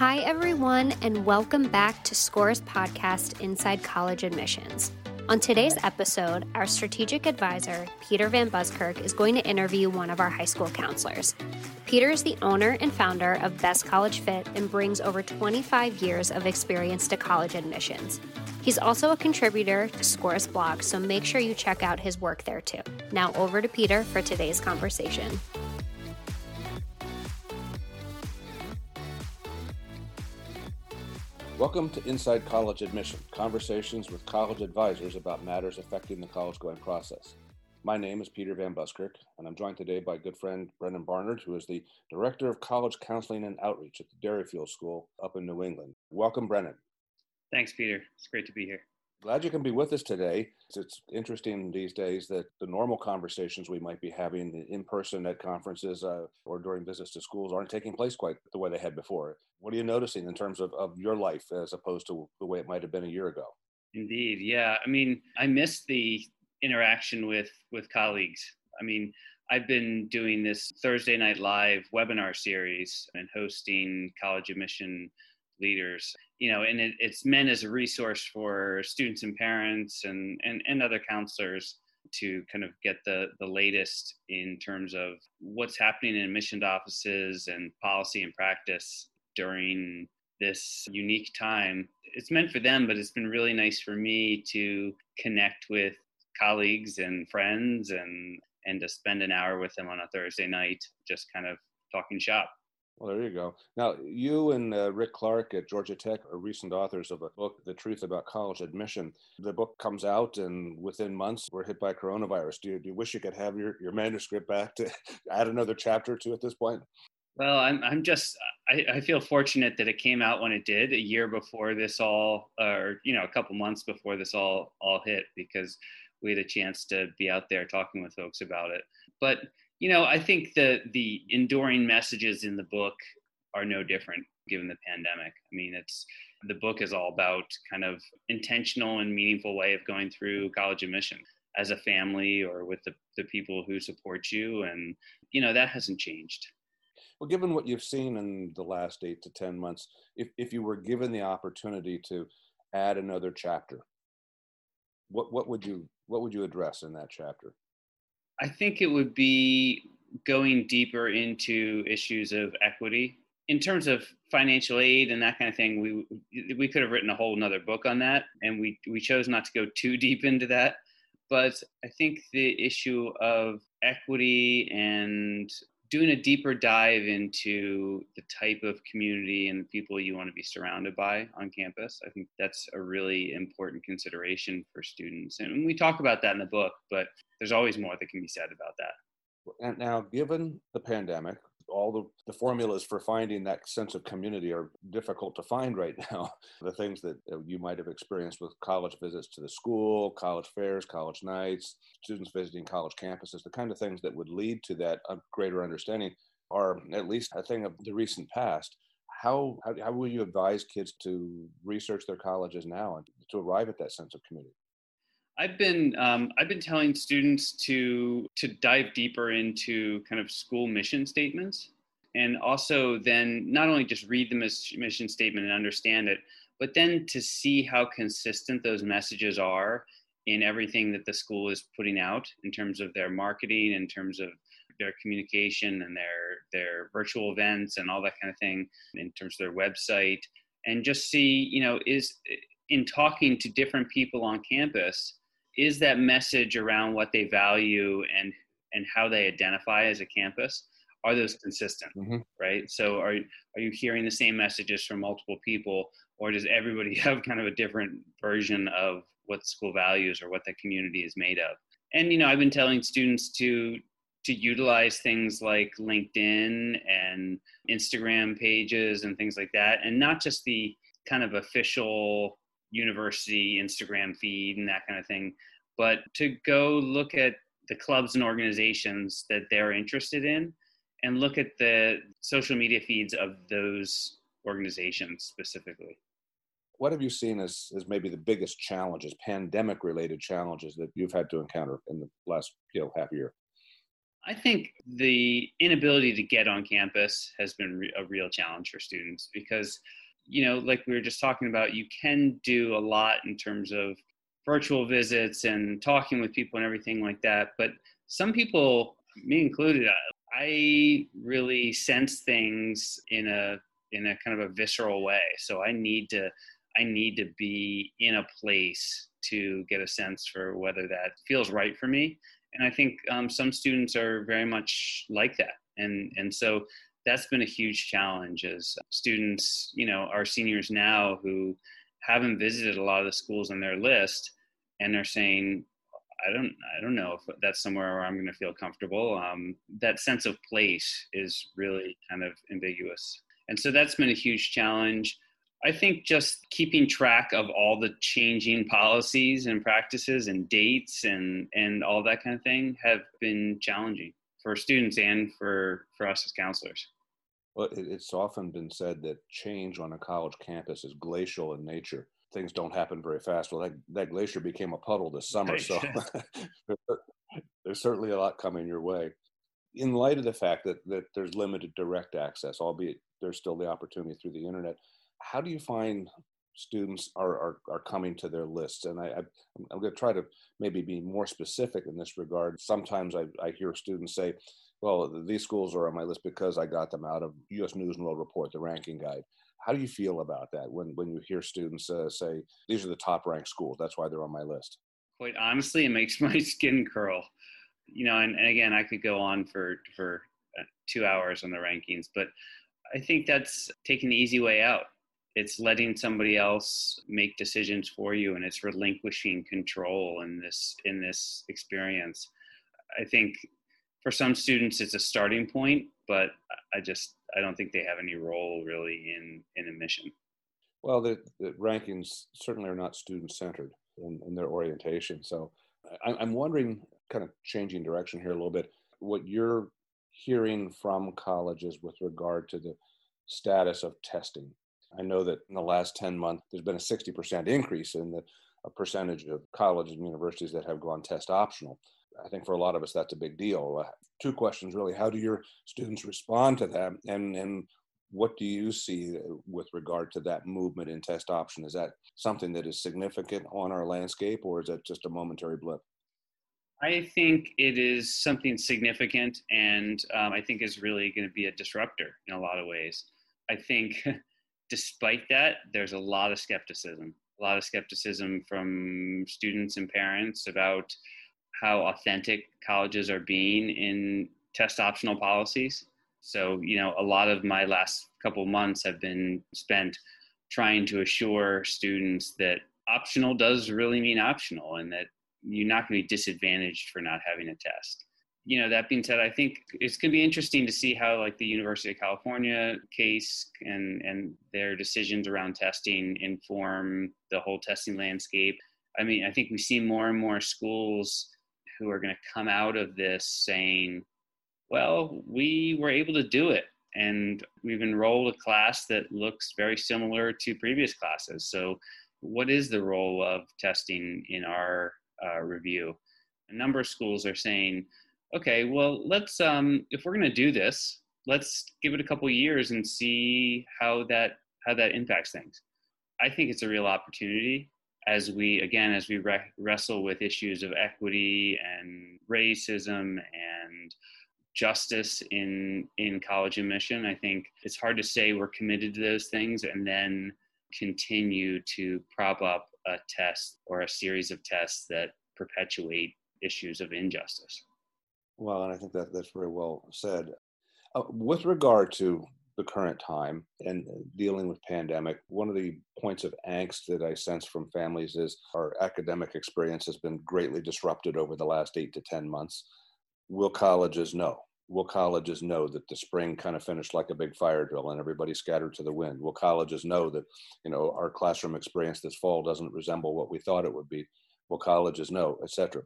Hi, everyone, and welcome back to Scoir's podcast, Inside College Admissions. On today's episode, our strategic advisor, Peter Van Buskirk, is going to interview one of our high school counselors. Peter is the owner and founder of Best College Fit and brings over 25 years of experience to college admissions. He's also a contributor to Scoir's blog, so make sure you check out his work there too. Now, over to Peter for today's conversation. Welcome to Inside College Admission, conversations with college advisors about matters affecting the college going process. My name is Peter Van Buskirk, and I'm joined today by good friend Brennan Barnard, who is the Director of College Counseling and Outreach at the Derryfield School up in New England. Welcome, Brennan. Thanks, Peter. It's great to be here. Glad you can be with us today. It's interesting these days that the normal conversations we might be having in person at conferences uh, or during visits to schools aren't taking place quite the way they had before. What are you noticing in terms of, of your life as opposed to the way it might have been a year ago? Indeed. Yeah. I mean, I miss the interaction with, with colleagues. I mean, I've been doing this Thursday Night Live webinar series and hosting college admission leaders you know and it, it's meant as a resource for students and parents and, and and other counselors to kind of get the the latest in terms of what's happening in admissions offices and policy and practice during this unique time. It's meant for them but it's been really nice for me to connect with colleagues and friends and and to spend an hour with them on a thursday night just kind of talking shop well, there you go. Now, you and uh, Rick Clark at Georgia Tech are recent authors of a book, The Truth About College Admission. The book comes out, and within months, we're hit by coronavirus. Do you, do you wish you could have your, your manuscript back to add another chapter to at this point? Well, I'm, I'm just, I, I feel fortunate that it came out when it did, a year before this all, or, you know, a couple months before this all, all hit, because we had a chance to be out there talking with folks about it. But you know, I think the the enduring messages in the book are no different given the pandemic. I mean, it's the book is all about kind of intentional and meaningful way of going through college admission as a family or with the, the people who support you. And, you know, that hasn't changed. Well, given what you've seen in the last eight to 10 months, if, if you were given the opportunity to add another chapter, what, what would you what would you address in that chapter? I think it would be going deeper into issues of equity in terms of financial aid and that kind of thing. We we could have written a whole another book on that, and we we chose not to go too deep into that. But I think the issue of equity and doing a deeper dive into the type of community and the people you want to be surrounded by on campus. I think that's a really important consideration for students. And we talk about that in the book, but there's always more that can be said about that. Now, given the pandemic, all the, the formulas for finding that sense of community are difficult to find right now. the things that you might have experienced with college visits to the school, college fairs, college nights, students visiting college campuses, the kind of things that would lead to that uh, greater understanding are at least a thing of the recent past. How, how, how will you advise kids to research their colleges now and to arrive at that sense of community? I've been um, I've been telling students to to dive deeper into kind of school mission statements, and also then not only just read the mission statement and understand it, but then to see how consistent those messages are in everything that the school is putting out in terms of their marketing, in terms of their communication and their their virtual events and all that kind of thing, in terms of their website, and just see you know is in talking to different people on campus is that message around what they value and and how they identify as a campus are those consistent mm-hmm. right so are are you hearing the same messages from multiple people or does everybody have kind of a different version of what the school values or what the community is made of and you know i've been telling students to to utilize things like linkedin and instagram pages and things like that and not just the kind of official university Instagram feed and that kind of thing, but to go look at the clubs and organizations that they're interested in and look at the social media feeds of those organizations specifically. What have you seen as, as maybe the biggest challenges, pandemic related challenges that you've had to encounter in the last you know, half year? I think the inability to get on campus has been a real challenge for students because, you know, like we were just talking about, you can do a lot in terms of virtual visits and talking with people and everything like that. But some people, me included, I really sense things in a in a kind of a visceral way. So I need to I need to be in a place to get a sense for whether that feels right for me. And I think um, some students are very much like that. And and so that's been a huge challenge as students, you know, our seniors now who haven't visited a lot of the schools on their list and they're saying, I don't I don't know if that's somewhere where I'm going to feel comfortable. Um, that sense of place is really kind of ambiguous, and so that's been a huge challenge. I think just keeping track of all the changing policies and practices and dates and and all that kind of thing have been challenging for students and for for us as counselors. Well, it's often been said that change on a college campus is glacial in nature things don't happen very fast. Well, that, that glacier became a puddle this summer, so there's certainly a lot coming your way. In light of the fact that, that there's limited direct access, albeit there's still the opportunity through the internet, how do you find students are, are, are coming to their lists? And I, I, am going to try to maybe be more specific in this regard. Sometimes I, I hear students say, well, these schools are on my list because I got them out of U.S. News and World Report, the ranking guide. How do you feel about that when, when you hear students uh, say, these are the top ranked schools, that's why they're on my list? Quite honestly, it makes my skin curl. You know, and, and again, I could go on for, for uh, two hours on the rankings, but I think that's taking the easy way out. It's letting somebody else make decisions for you, and it's relinquishing control in this in this experience. I think for some students it's a starting point, but I just I don't think they have any role really in in admission. Well, the, the rankings certainly are not student centered in, in, their orientation. So I, I'm wondering, kind of changing direction here a little bit, what you're hearing from colleges with regard to the status of testing. I know that in the last 10 months, there's been a 60% increase in the percentage of colleges and universities that have gone test optional. I think for a lot of us, that's a big deal. Uh, two questions really. How do your students respond to that? And, and what do you see with regard to that movement in test option? Is that something that is significant on our landscape or is that just a momentary blip? I think it is something significant and um, I think is really going to be a disruptor in a lot of ways. I think despite that, there's a lot of skepticism, a lot of skepticism from students and parents about how authentic colleges are being in test optional policies. So, you know, a lot of my last couple months have been spent trying to assure students that optional does really mean optional and that you're not going to be disadvantaged for not having a test. You know, that being said, I think it's going to be interesting to see how like the University of California case and and their decisions around testing inform the whole testing landscape. I mean, I think we see more and more schools who are going to come out of this saying, well, we were able to do it. And we've enrolled a class that looks very similar to previous classes. So, what is the role of testing in our uh, review? A number of schools are saying, okay, well, let's, um, if we're going to do this, let's give it a couple years and see how that how that impacts things. I think it's a real opportunity as we again as we re- wrestle with issues of equity and racism and justice in in college admission i think it's hard to say we're committed to those things and then continue to prop up a test or a series of tests that perpetuate issues of injustice well and i think that that's very well said. Uh, with regard to the current time and uh, dealing with pandemic one of the points of angst that i sense from families is our academic experience has been greatly disrupted over the last eight to ten months. Will colleges know? Will colleges know that the spring kind of finished like a big fire drill and everybody scattered to the wind? Will colleges know that you know our classroom experience this fall doesn't resemble what we thought it would be will colleges know et cetera.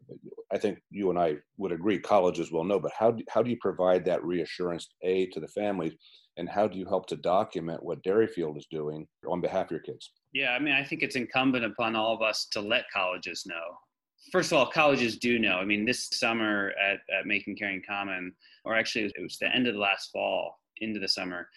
i think you and i would agree colleges will know but how do, how do you provide that reassurance a to the families and how do you help to document what Derryfield is doing on behalf of your kids? Yeah, I mean, I think it's incumbent upon all of us to let colleges know first of all, colleges do know. I mean, this summer at, at Making Caring Common, or actually it was the end of the last fall into the summer,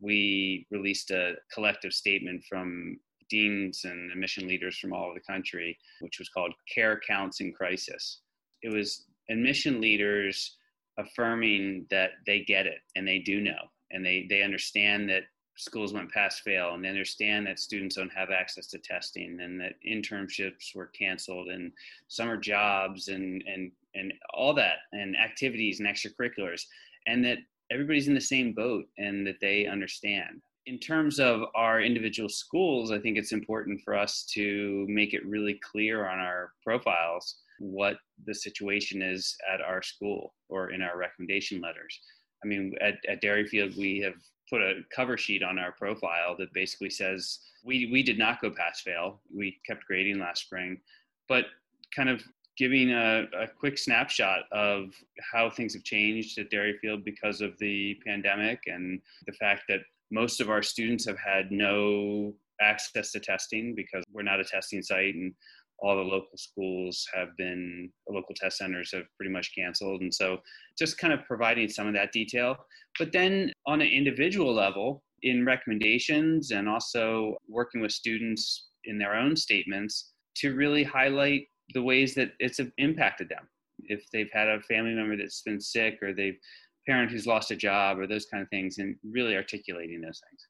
we released a collective statement from deans and admission leaders from all over the country, which was called Care Counts in Crisis. It was admission leaders affirming that they get it and they do know and they, they understand that schools went past fail and they understand that students don't have access to testing and that internships were canceled and summer jobs and, and, and all that and activities and extracurriculars and that everybody's in the same boat and that they understand in terms of our individual schools, I think it's important for us to make it really clear on our profiles what the situation is at our school or in our recommendation letters. I mean, at, at Derryfield, we have put a cover sheet on our profile that basically says we, we did not go pass fail. We kept grading last spring, but kind of giving a, a quick snapshot of how things have changed at Derryfield because of the pandemic and the fact that most of our students have had no access to testing because we're not a testing site and all the local schools have been local test centers have pretty much canceled. And so just kind of providing some of that detail. But then on an individual level in recommendations and also working with students in their own statements to really highlight the ways that it's impacted them. If they've had a family member that's been sick or they've parent who's lost a job or those kind of things and really articulating those things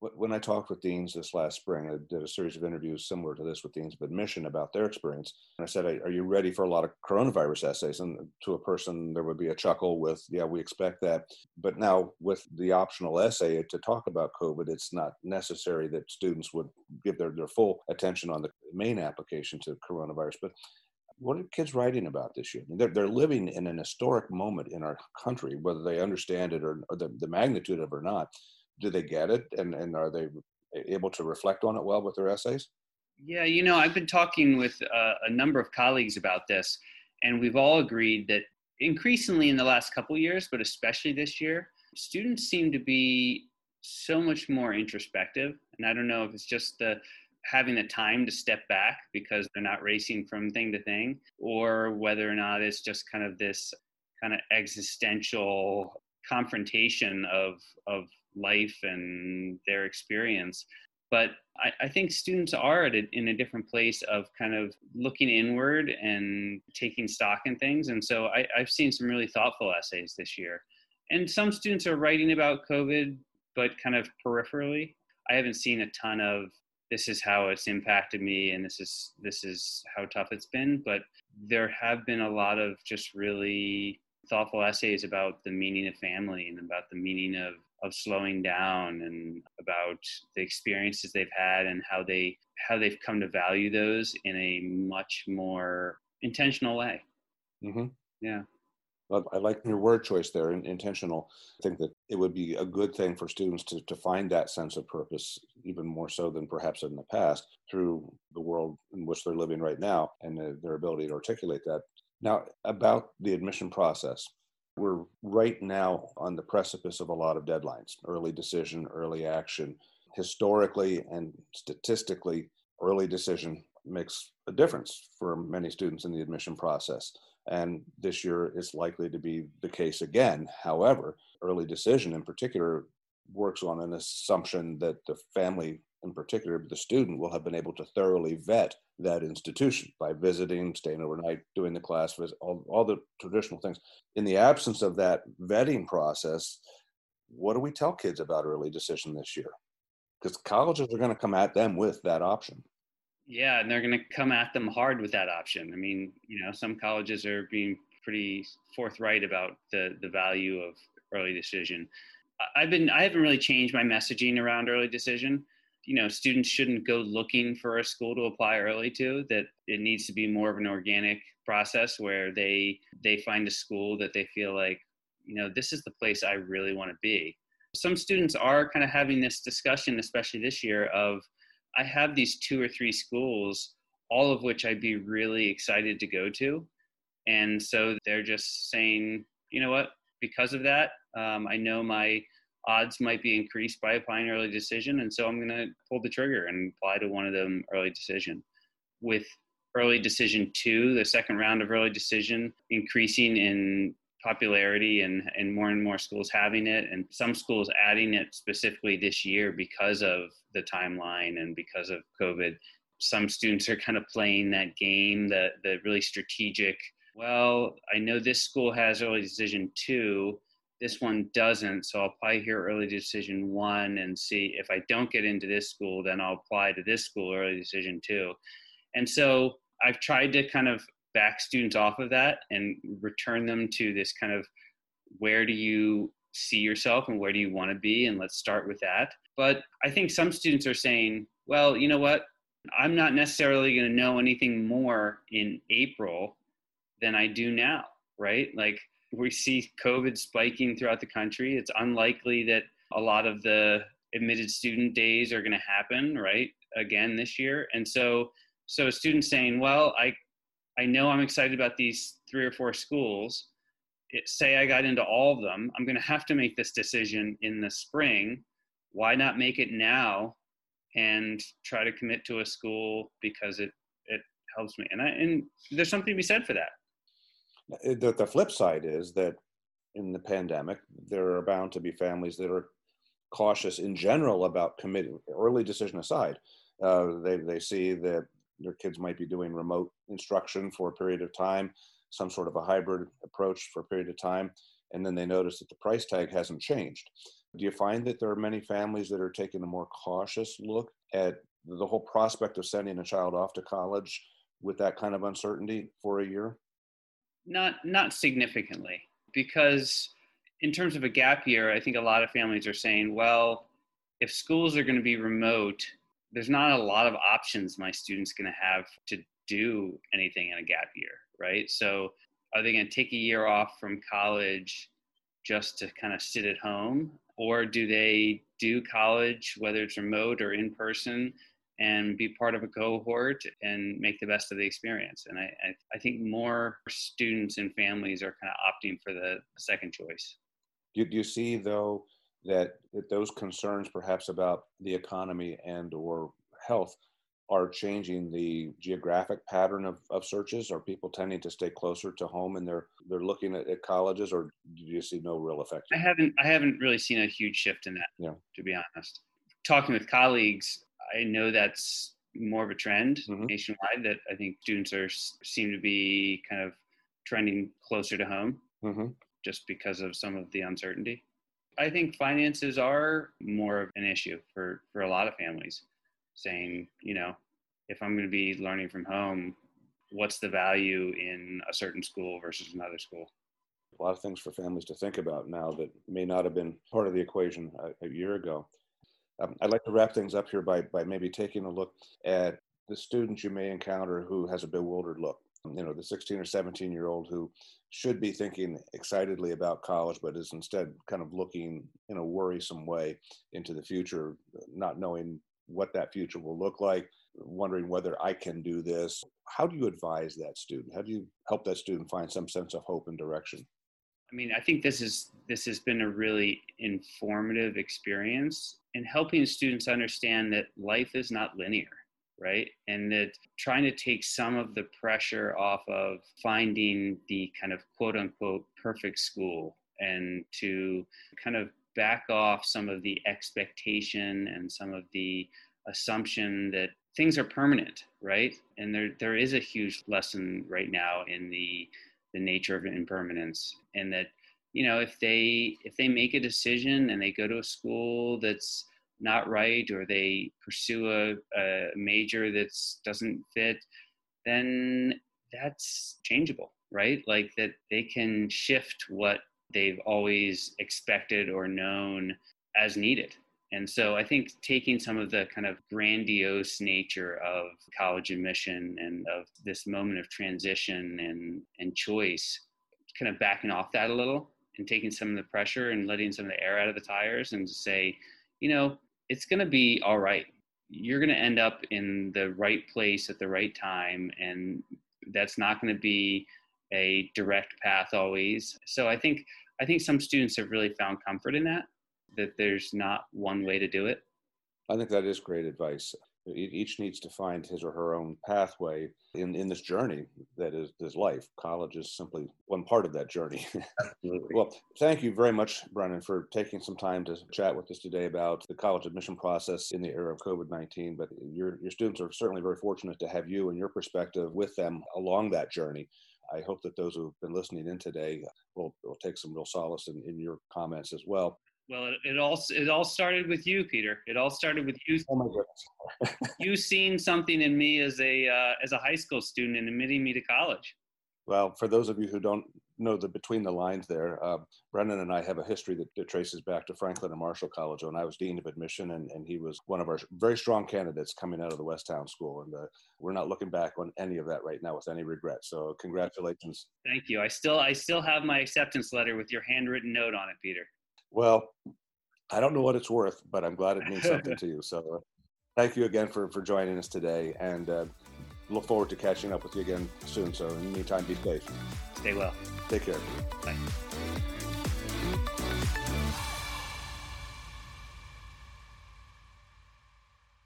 when I talked with deans this last spring, I did a series of interviews similar to this with deans of admission about their experience. And I said, Are you ready for a lot of coronavirus essays? And to a person, there would be a chuckle with, Yeah, we expect that. But now, with the optional essay to talk about COVID, it's not necessary that students would give their, their full attention on the main application to coronavirus. But what are kids writing about this year? They're, they're living in an historic moment in our country, whether they understand it or, or the, the magnitude of it or not. Do they get it? And, and are they able to reflect on it well with their essays? Yeah, you know, I've been talking with uh, a number of colleagues about this, and we've all agreed that increasingly in the last couple years, but especially this year, students seem to be so much more introspective. And I don't know if it's just the having the time to step back because they're not racing from thing to thing, or whether or not it's just kind of this kind of existential confrontation of of life and their experience. But I, I think students are a, in a different place of kind of looking inward and taking stock in things. And so I, I've seen some really thoughtful essays this year. And some students are writing about COVID, but kind of peripherally. I haven't seen a ton of this is how it's impacted me and this is this is how tough it's been. But there have been a lot of just really thoughtful essays about the meaning of family and about the meaning of of slowing down and about the experiences they've had and how they how they've come to value those in a much more intentional way. Mm-hmm. yeah I like your word choice there, intentional. I think that it would be a good thing for students to, to find that sense of purpose, even more so than perhaps in the past, through the world in which they're living right now and their ability to articulate that. Now, about the admission process, we're right now on the precipice of a lot of deadlines early decision, early action. Historically and statistically, early decision makes a difference for many students in the admission process and this year is likely to be the case again. However, early decision in particular works on an assumption that the family, in particular the student, will have been able to thoroughly vet that institution by visiting, staying overnight, doing the class visit, all, all the traditional things. In the absence of that vetting process, what do we tell kids about early decision this year? Because colleges are going to come at them with that option. Yeah, and they're going to come at them hard with that option. I mean, you know, some colleges are being pretty forthright about the the value of early decision. I've been I haven't really changed my messaging around early decision. You know, students shouldn't go looking for a school to apply early to. That it needs to be more of an organic process where they they find a school that they feel like, you know, this is the place I really want to be. Some students are kind of having this discussion, especially this year, of I have these two or three schools, all of which I'd be really excited to go to. And so they're just saying, you know what, because of that, um, I know my odds might be increased by applying early decision. And so I'm going to pull the trigger and apply to one of them early decision. With early decision two, the second round of early decision, increasing in popularity and, and more and more schools having it. And some schools adding it specifically this year because of the timeline and because of covid. Some students are kind of playing that game the, the really strategic well i know this school has early decision two this one doesn't so i'll apply here early decision one and see. If i don't get into this school then i'll apply to this school early decision two. And so i've tried to kind of back students off of that and return them to this kind of where do you see yourself and where do you want to be? And let's start with that. But i think some students are saying well you know what? I'm not necessarily going to know anything more in april than i do now right? Like we see covid spiking throughout the country. It's unlikely that a lot of the admitted student days are going to happen right again this year. And so so a student saying well i I know I'm excited about these three or four schools. It, say I got into all of them, I'm going to have to make this decision in the spring. Why not make it now and try to commit to a school because it it helps me? And I and there's something to be said for that. The, the flip side is that in the pandemic, there are bound to be families that are cautious in general about committing early decision aside. Uh, they they see that their kids might be doing remote instruction for a period of time, some sort of a hybrid approach for a period of time, and then they notice that the price tag hasn't changed. Do you find that there are many families that are taking a more cautious look at the whole prospect of sending a child off to college with that kind of uncertainty for a year? Not not significantly because in terms of a gap year, I think a lot of families are saying, well, if schools are going to be remote, there's not a lot of options my students going to have to do anything in a gap year, right? So are they going to take a year off from college just to kind of sit at home? Or do they do college, whether it's remote or in person, and be part of a cohort and make the best of the experience? And I, I, think more students and families are kind of opting for the second choice. Do you see, though, that, that those concerns perhaps about the economy and or health are changing the geographic pattern of, of searches? Are people tending to stay closer to home and they're they're looking at, at colleges, or do you see no real effect? I haven't I haven't really seen a huge shift in that. Yeah. To be honest, talking with colleagues, I know that's more of a trend mm-hmm. nationwide. That I think students are seem to be kind of trending closer to home, mm-hmm. just because of some of the uncertainty. I think finances are more of an issue for, for a lot of families, saying, you know, if I'm going to be learning from home, what's the value in a certain school versus another school? A lot of things for families to think about now that may not have been part of the equation a, a year ago. Um, I'd like to wrap things up here by, by maybe taking a look at the students you may encounter who has a bewildered look you know the 16 or 17 year old who should be thinking excitedly about college but is instead kind of looking in a worrisome way into the future not knowing what that future will look like wondering whether i can do this. How do you advise that student? How do you help that student find some sense of hope and direction? I mean i think this is this has been a really informative experience in helping students understand that life is not linear right? And that trying to take some of the pressure off of finding the kind of quote unquote perfect school and to kind of back off some of the expectation and some of the assumption that things are permanent, right? And there there is a huge lesson right now in the the nature of impermanence and that you know if they if they make a decision and they go to a school that's not right or they pursue a, a major that doesn't fit, then that's changeable, right? Like that they can shift what they've always expected or known as needed. And so I think taking some of the kind of grandiose nature of college admission and of this moment of transition and, and choice, kind of backing off that a little and taking some of the pressure and letting some of the air out of the tires and to say, you know, it's going to be all right. You're going to end up in the right place at the right time, and that's not going to be a direct path always. So I think I think some students have really found comfort in that. That there's not one way to do it. I think that is great advice. Each needs to find his or her own pathway in, in this journey that is this life. College is simply one part of that journey. well, thank you very much, Brennan, for taking some time to chat with us today about the college admission process in the era of COVID 19. But your, your students are certainly very fortunate to have you and your perspective with them along that journey. I hope that those who've been listening in today will, will take some real solace in, in your comments as well. Well, it, it, all it all started with you, Peter. It all started with you. Oh my goodness! you seen something in me as a uh, as a high school student and admitting me to college. Well, for those of you who don't know the between the lines there, uh, Brennan and I have a history that, that, traces back to Franklin and Marshall College when I was dean of admission, and, and he was one of our very strong candidates coming out of the Westtown School. And uh, we're not looking back on any of that right now with any regret. So congratulations. Thank you. I still I still have my acceptance letter with your handwritten note on it, Peter. Well, I don't know what it's worth, but I'm glad it means something to you. So uh, thank you again for, for joining us today and uh, look forward to catching up with you again soon. So in the meantime, be safe. Stay well. Take care. Bye.